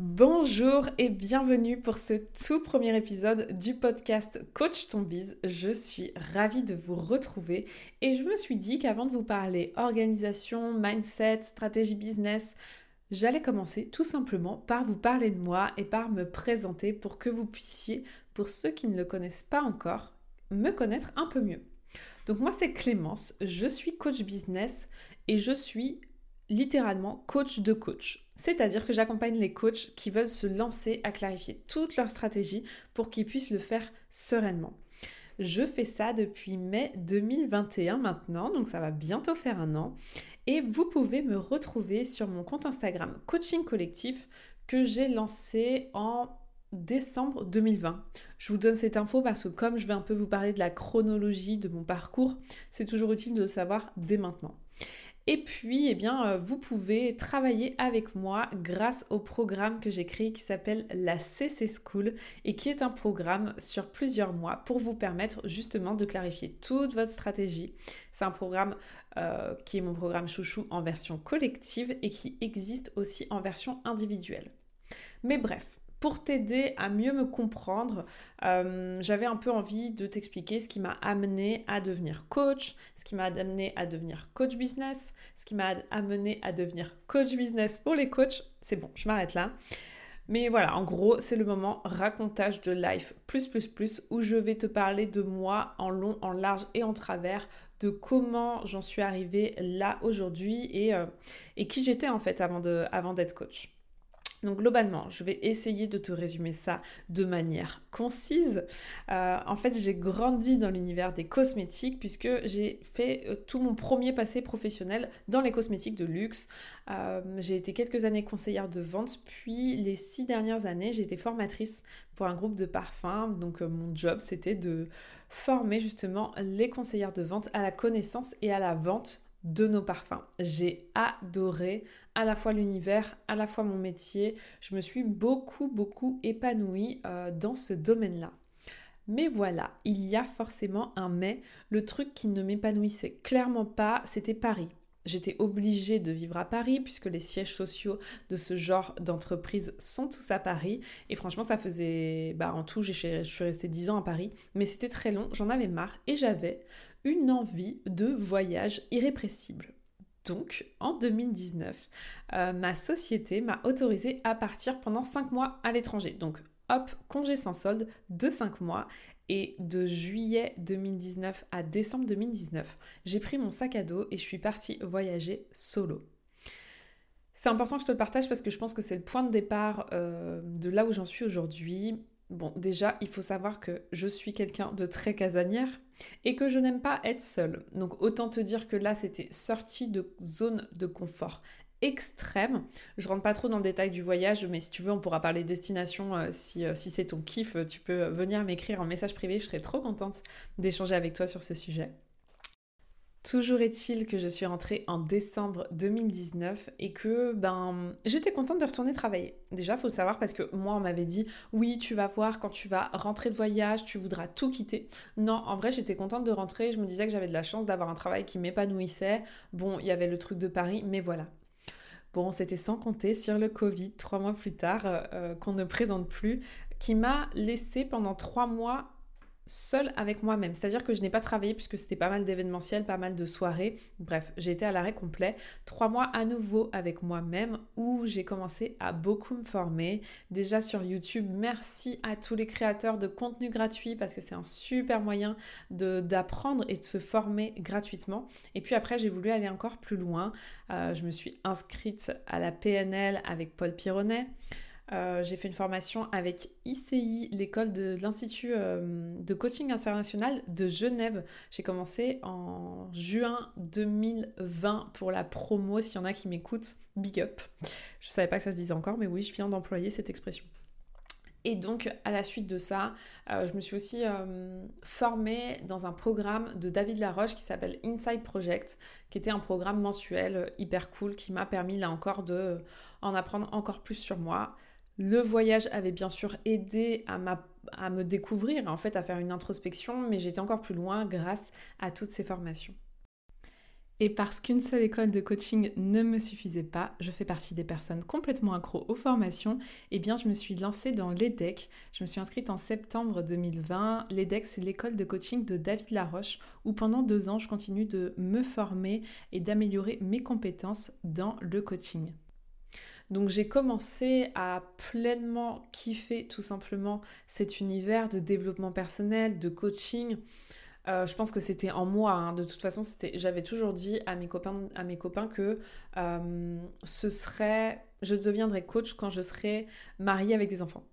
Bonjour et bienvenue pour ce tout premier épisode du podcast Coach ton bise. Je suis ravie de vous retrouver et je me suis dit qu'avant de vous parler organisation, mindset, stratégie business, j'allais commencer tout simplement par vous parler de moi et par me présenter pour que vous puissiez, pour ceux qui ne le connaissent pas encore, me connaître un peu mieux. Donc moi c'est Clémence, je suis coach business et je suis littéralement coach de coach. C'est-à-dire que j'accompagne les coachs qui veulent se lancer à clarifier toute leur stratégie pour qu'ils puissent le faire sereinement. Je fais ça depuis mai 2021 maintenant, donc ça va bientôt faire un an. Et vous pouvez me retrouver sur mon compte Instagram Coaching Collectif que j'ai lancé en décembre 2020. Je vous donne cette info parce que comme je vais un peu vous parler de la chronologie de mon parcours, c'est toujours utile de le savoir dès maintenant. Et puis, eh bien, euh, vous pouvez travailler avec moi grâce au programme que j'ai créé qui s'appelle la CC School et qui est un programme sur plusieurs mois pour vous permettre justement de clarifier toute votre stratégie. C'est un programme euh, qui est mon programme chouchou en version collective et qui existe aussi en version individuelle. Mais bref, pour t'aider à mieux me comprendre, euh, j'avais un peu envie de t'expliquer ce qui m'a amené à devenir coach, ce qui m'a amené à devenir coach business, ce qui m'a amené à devenir coach business pour les coachs. C'est bon, je m'arrête là. Mais voilà, en gros, c'est le moment racontage de life plus plus plus où je vais te parler de moi en long, en large et en travers, de comment j'en suis arrivée là aujourd'hui et, euh, qui j'étais en fait avant d'être coach. Donc globalement, je vais essayer de te résumer ça de manière concise. Euh, en fait, j'ai grandi dans l'univers des cosmétiques puisque j'ai fait euh, tout mon premier passé professionnel dans les cosmétiques de luxe. Euh, j'ai été quelques années conseillère de vente, puis les six dernières années, j'ai été formatrice pour un groupe de parfums. Donc mon job, c'était de former justement les conseillères de vente à la connaissance et à la vente de nos parfums. J'ai adoré à la fois l'univers, à la fois mon métier. Je me suis beaucoup, beaucoup épanouie euh, dans ce domaine-là. Mais voilà, il y a forcément un mais. Le truc qui ne m'épanouissait clairement pas, c'était Paris. J'étais obligée de vivre à Paris puisque les sièges sociaux de ce genre d'entreprise sont tous à Paris. Et franchement, ça faisait... Bah, en tout, je suis restée 10 ans à Paris. Mais c'était très long, j'en avais marre. Et j'avais une envie de voyage irrépressible. Donc, en 2019, euh, ma société m'a autorisé à partir pendant 5 mois à l'étranger. Donc, hop, congé sans solde de 5 mois. Et de juillet 2019 à décembre 2019, j'ai pris mon sac à dos et je suis partie voyager solo. C'est important que je te le partage parce que je pense que c'est le point de départ euh, de là où j'en suis aujourd'hui. Bon, déjà, il faut savoir que je suis quelqu'un de très casanière et que je n'aime pas être seule. Donc autant te dire que là, c'était sorti de zone de confort extrême. Je rentre pas trop dans le détail du voyage, mais si tu veux, on pourra parler destination. Euh, si, euh, si c'est ton kiff, tu peux venir m'écrire en message privé. Je serais trop contente d'échanger avec toi sur ce sujet. Toujours est-il que je suis rentrée en décembre 2019 et que ben j'étais contente de retourner travailler. Déjà, faut savoir parce que moi on m'avait dit oui, tu vas voir quand tu vas rentrer de voyage, tu voudras tout quitter. Non, en vrai, j'étais contente de rentrer, je me disais que j'avais de la chance d'avoir un travail qui m'épanouissait. Bon, il y avait le truc de Paris, mais voilà. Bon, c'était sans compter sur le Covid, trois mois plus tard, euh, euh, qu'on ne présente plus, qui m'a laissé pendant trois mois seule avec moi-même. C'est-à-dire que je n'ai pas travaillé puisque c'était pas mal d'événementiels, pas mal de soirées. Bref, j'ai été à l'arrêt complet. Trois mois à nouveau avec moi-même où j'ai commencé à beaucoup me former. Déjà sur YouTube, merci à tous les créateurs de contenu gratuit parce que c'est un super moyen d'apprendre et de se former gratuitement. Et puis après, j'ai voulu aller encore plus loin. Euh, je me suis inscrite à la PNL avec Paul Pironnet. Euh, j'ai fait une formation avec ICI, l'école de l'Institut euh, de coaching international de Genève. J'ai commencé en juin 2020 pour la promo. S'il y en a qui m'écoutent, big up. Je savais pas que ça se disait encore, mais oui, je viens d'employer cette expression. Et donc, à la suite de ça, euh, je me suis aussi formée dans un programme de David Laroche qui s'appelle Inside Project, qui était un programme mensuel hyper cool qui m'a permis là encore de en apprendre encore plus sur moi. Le voyage avait bien sûr aidé à, me découvrir, en fait, à faire une introspection, mais j'étais encore plus loin grâce à toutes ces formations. Et parce qu'une seule école de coaching ne me suffisait pas, je fais partie des personnes complètement accro aux formations, et eh bien je me suis lancée dans l'EDEC. Je me suis inscrite en septembre 2020. L'EDEC, c'est l'école de coaching de David Laroche, où pendant deux ans, je continue de me former et d'améliorer mes compétences dans le coaching. Donc j'ai commencé à pleinement kiffer tout simplement cet univers de développement personnel, de coaching. Euh, je pense que c'était en moi. Hein. De toute façon, j'avais toujours dit à mes copains, à mes copains que euh, ce serait, je deviendrais coach quand je serai mariée avec des enfants.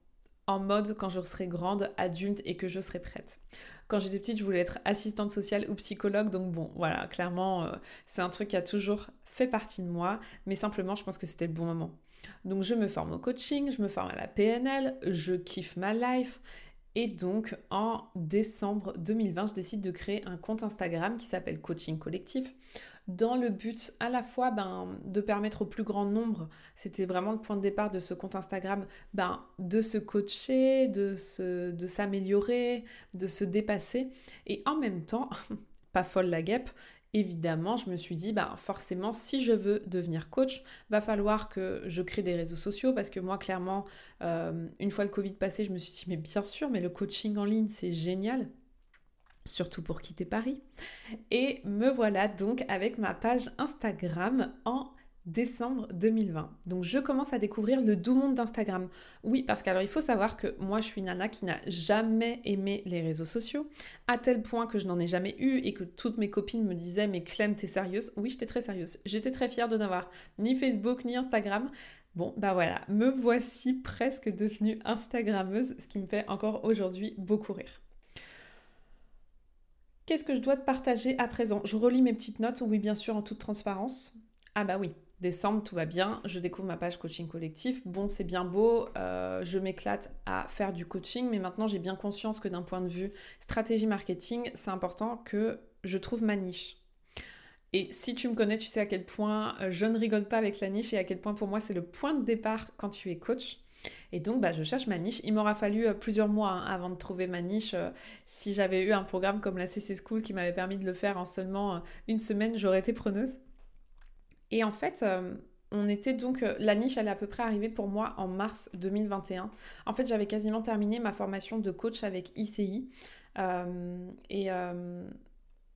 En mode quand je serai grande, adulte et que je serai prête. Quand j'étais petite, je voulais être assistante sociale ou psychologue. Donc bon, voilà, clairement, euh, c'est un truc qui a toujours fait partie de moi. Mais simplement, je pense que c'était le bon moment. Donc je me forme au coaching, je me forme à la PNL, je kiffe ma life. Et donc en décembre 2020, je décide de créer un compte Instagram qui s'appelle Coaching Collectif. Dans le but à la fois ben, de permettre au plus grand nombre, c'était vraiment le point de départ de ce compte Instagram, ben, de se coacher, de, de s'améliorer, de se dépasser. Et en même temps, pas folle la guêpe, évidemment, je me suis dit, bah, forcément, si je veux devenir coach, va falloir que je crée des réseaux sociaux parce que moi, clairement, euh, une fois le Covid passé, je me suis dit, mais bien sûr, mais le coaching en ligne, c'est génial surtout pour quitter Paris. Et me voilà donc avec ma page Instagram en décembre 2020. Donc je commence à découvrir le doux monde d'Instagram. Oui, parce qu'alors il faut savoir que moi je suis nana qui n'a jamais aimé les réseaux sociaux, à tel point que je n'en ai jamais eu et que toutes mes copines me disaient mais Clem t'es sérieuse? Oui j'étais très sérieuse. J'étais très fière de n'avoir ni Facebook ni Instagram. Bon bah voilà, me voici presque devenue Instagrammeuse, ce qui me fait encore aujourd'hui beaucoup rire. Qu'est-ce que je dois te partager à présent? Je relis mes petites notes, oui bien sûr en toute transparence. Ah bah oui, décembre, tout va bien, je découvre ma page coaching collectif. Bon, c'est bien beau, euh, je m'éclate à faire du coaching, mais maintenant j'ai bien conscience que d'un point de vue stratégie marketing, c'est important que je trouve ma niche. Et si tu me connais, tu sais à quel point euh, je ne rigole pas avec la niche et à quel point pour moi c'est le point de départ quand tu es coach. Et donc, bah, je cherche ma niche. Il m'aura fallu euh, plusieurs mois hein, avant de trouver ma niche. Si j'avais eu un programme comme la CC School qui m'avait permis de le faire en seulement une semaine, j'aurais été preneuse. Et en fait, euh, on était donc. Euh, la niche, elle est à peu près arrivée pour moi en mars 2021. En fait, j'avais quasiment terminé ma formation de coach avec ICI. Euh, et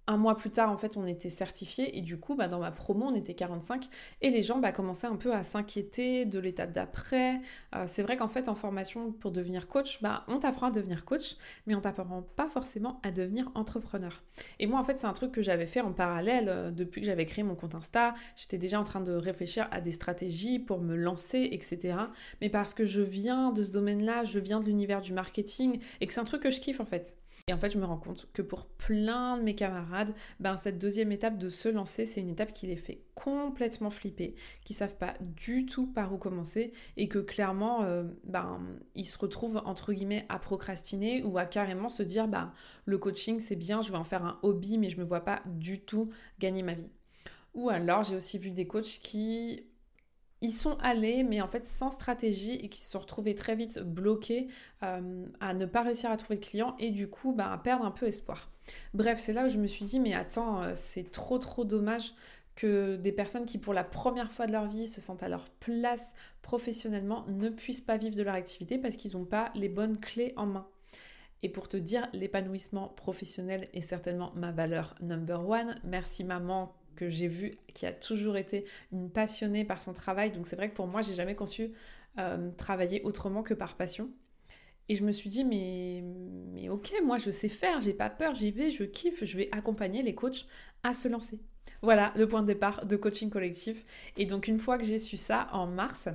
un mois plus tard, en fait, on était certifié et du coup, bah, dans ma promo, on était 45 et les gens bah, commençaient un peu à s'inquiéter de l'étape d'après. Euh, c'est vrai qu'en fait, en formation pour devenir coach, bah, on t'apprend à devenir coach, mais on t'apprend pas forcément à devenir entrepreneur. Et moi, en fait, c'est un truc que j'avais fait en parallèle euh, depuis que j'avais créé mon compte Insta. J'étais déjà en train de réfléchir à des stratégies pour me lancer, etc. Mais parce que je viens de ce domaine-là, je viens de l'univers du marketing et que c'est un truc que je kiffe en fait. Et en fait, je me rends compte que pour plein de mes camarades, ben, cette deuxième étape de se lancer, c'est une étape qui les fait complètement flipper, qui savent pas du tout par où commencer et que clairement, euh, ben, ils se retrouvent entre guillemets à procrastiner ou à carrément se dire, ben, le coaching c'est bien, je vais en faire un hobby, mais je me vois pas du tout gagner ma vie. Ou alors, j'ai aussi vu des coachs qui ils sont allés, mais en fait sans stratégie et qui se sont retrouvés très vite bloqués euh, à ne pas réussir à trouver de clients et du coup bah, à perdre un peu espoir. Bref, c'est là où je me suis dit, mais attends, euh, c'est trop trop dommage que des personnes qui pour la première fois de leur vie se sentent à leur place professionnellement ne puissent pas vivre de leur activité parce qu'ils n'ont pas les bonnes clés en main. Et pour te dire, l'épanouissement professionnel est certainement ma valeur number one. Merci maman que j'ai vu, qui a toujours été une passionnée par son travail. Donc c'est vrai que pour moi, j'ai jamais conçu euh, travailler autrement que par passion. Et je me suis dit, mais, mais ok, moi je sais faire, j'ai pas peur, j'y vais, je kiffe, je vais accompagner les coachs à se lancer. Voilà le point de départ de coaching collectif. Et donc une fois que j'ai su ça en mars,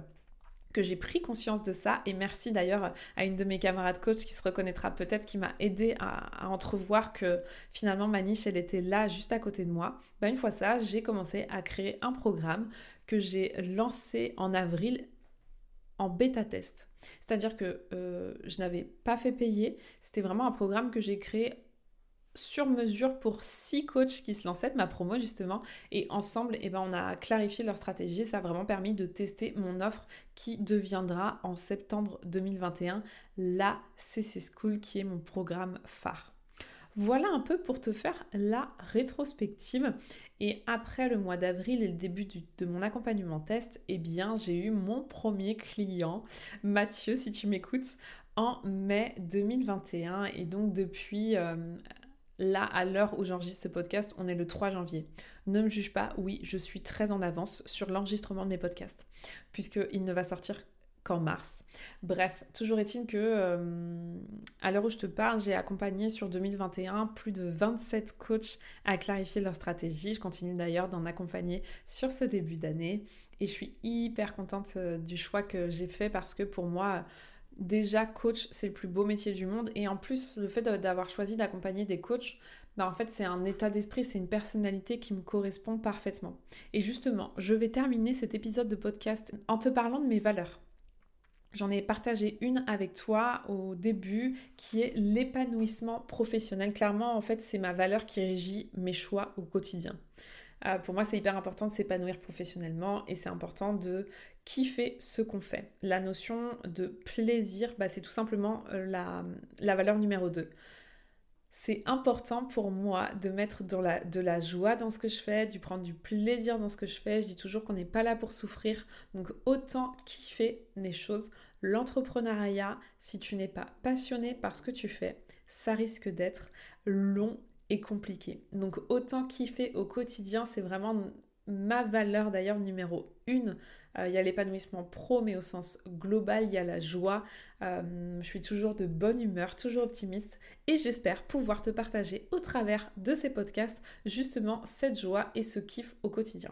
que j'ai pris conscience de ça. Et merci d'ailleurs à une de mes camarades coach qui se reconnaîtra peut-être, qui m'a aidé à, entrevoir que finalement ma niche, elle était là, juste à côté de moi. Ben, une fois ça, j'ai commencé à créer un programme que j'ai lancé en avril en bêta test. C'est-à-dire que euh, je n'avais pas fait payer. C'était vraiment un programme que j'ai créé sur mesure pour six coachs qui se lançaient de ma promo justement et ensemble eh ben, on a clarifié leur stratégie ça a vraiment permis de tester mon offre qui deviendra en septembre 2021 la CC School qui est mon programme phare voilà un peu pour te faire la rétrospective. Et après le mois d'avril et le début de mon accompagnement test, eh bien j'ai eu mon premier client, Mathieu, si tu m'écoutes, en mai 2021. Et donc depuis euh, là, à l'heure où j'enregistre ce podcast, on est le 3 janvier. Ne me juge pas, oui, je suis très en avance sur l'enregistrement de mes podcasts, puisqu'il ne va sortir qu'en mars. Bref, toujours est-il que euh, à l'heure où je te parle, j'ai accompagné sur 2021 plus de 27 coachs à clarifier leur stratégie. Je continue d'ailleurs d'en accompagner sur ce début d'année et je suis hyper contente euh, du choix que j'ai fait parce que pour moi, déjà coach, c'est le plus beau métier du monde et en plus le fait d'avoir choisi d'accompagner des coachs, bah en fait c'est un état d'esprit, c'est une personnalité qui me correspond parfaitement. Et justement, je vais terminer cet épisode de podcast en te parlant de mes valeurs. J'en ai partagé une avec toi au début qui est l'épanouissement professionnel. Clairement, en fait, c'est ma valeur qui régit mes choix au quotidien. Euh, pour moi, c'est hyper important de s'épanouir professionnellement et c'est important de kiffer ce qu'on fait. La notion de plaisir, bah, c'est tout simplement euh, la, la valeur numéro 2 c'est important pour moi de mettre de la joie dans ce que je fais, de prendre du plaisir dans ce que je fais. Je dis toujours qu'on n'est pas là pour souffrir, donc autant kiffer les choses. L'entrepreneuriat, si tu n'es pas passionné par ce que tu fais, ça risque d'être long et compliqué. Donc autant kiffer au quotidien, c'est vraiment ma valeur d'ailleurs numéro une euh, il y a l'épanouissement pro, mais au sens global, il y a la joie. Euh, je suis toujours de bonne humeur, toujours optimiste, et j'espère pouvoir te partager au travers de ces podcasts justement cette joie et ce kiff au quotidien.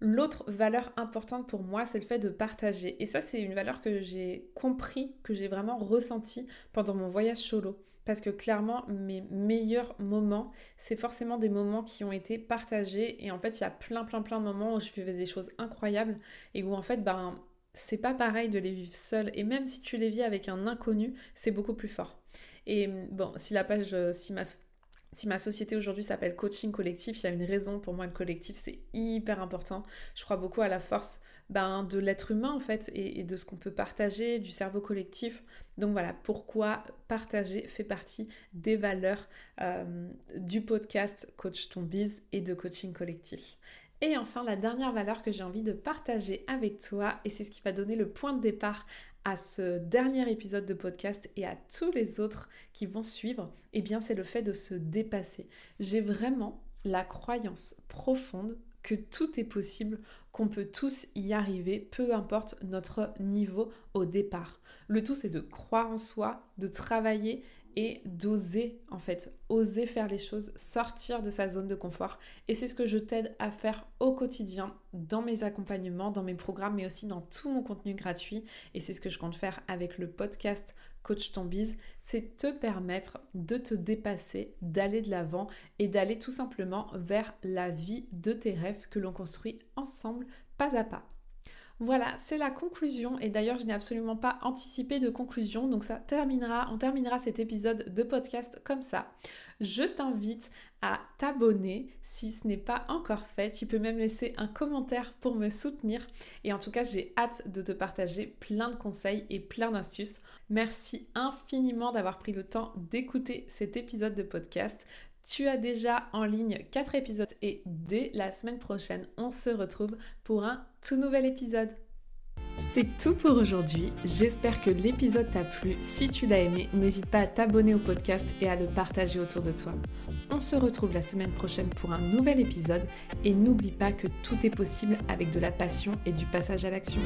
L'autre valeur importante pour moi, c'est le fait de partager. Et ça, c'est une valeur que j'ai compris, que j'ai vraiment ressenti pendant mon voyage solo parce que clairement mes meilleurs moments, c'est forcément des moments qui ont été partagés et en fait il y a plein plein plein de moments où je vivais des choses incroyables et où en fait ben c'est pas pareil de les vivre seul et même si tu les vis avec un inconnu, c'est beaucoup plus fort. Et bon, si la page, euh, si ma si ma société aujourd'hui s'appelle coaching collectif, il y a une raison pour moi le collectif, c'est hyper important. Je crois beaucoup à la force ben, de l'être humain en fait et, de ce qu'on peut partager, du cerveau collectif. Donc voilà, pourquoi partager fait partie des valeurs euh, du podcast Coach ton biz et de coaching collectif. Et enfin, la dernière valeur que j'ai envie de partager avec toi, et c'est ce qui va donner le point de départ à ce dernier épisode de podcast et à tous les autres qui vont suivre, eh bien c'est le fait de se dépasser. J'ai vraiment la croyance profonde que tout est possible, qu'on peut tous y arriver, peu importe notre niveau au départ. Le tout c'est de croire en soi, de travailler et d'oser en fait, oser faire les choses, sortir de sa zone de confort. Et c'est ce que je t'aide à faire au quotidien dans mes accompagnements, dans mes programmes, mais aussi dans tout mon contenu gratuit. Et c'est ce que je compte faire avec le podcast Coach ton bise, c'est te permettre de te dépasser, d'aller de l'avant et d'aller tout simplement vers la vie de tes rêves que l'on construit ensemble, pas à pas. Voilà, c'est la conclusion et d'ailleurs je n'ai absolument pas anticipé de conclusion donc ça terminera, on terminera cet épisode de podcast comme ça. Je t'invite à t'abonner si ce n'est pas encore fait. Tu peux même laisser un commentaire pour me soutenir et en tout cas j'ai hâte de te partager plein de conseils et plein d'astuces. Merci infiniment d'avoir pris le temps d'écouter cet épisode de podcast. Tu as déjà en ligne 4 épisodes et dès la semaine prochaine, on se retrouve pour un tout nouvel épisode. C'est tout pour aujourd'hui. J'espère que l'épisode t'a plu. Si tu l'as aimé, n'hésite pas à t'abonner au podcast et à le partager autour de toi. On se retrouve la semaine prochaine pour un nouvel épisode et n'oublie pas que tout est possible avec de la passion et du passage à l'action.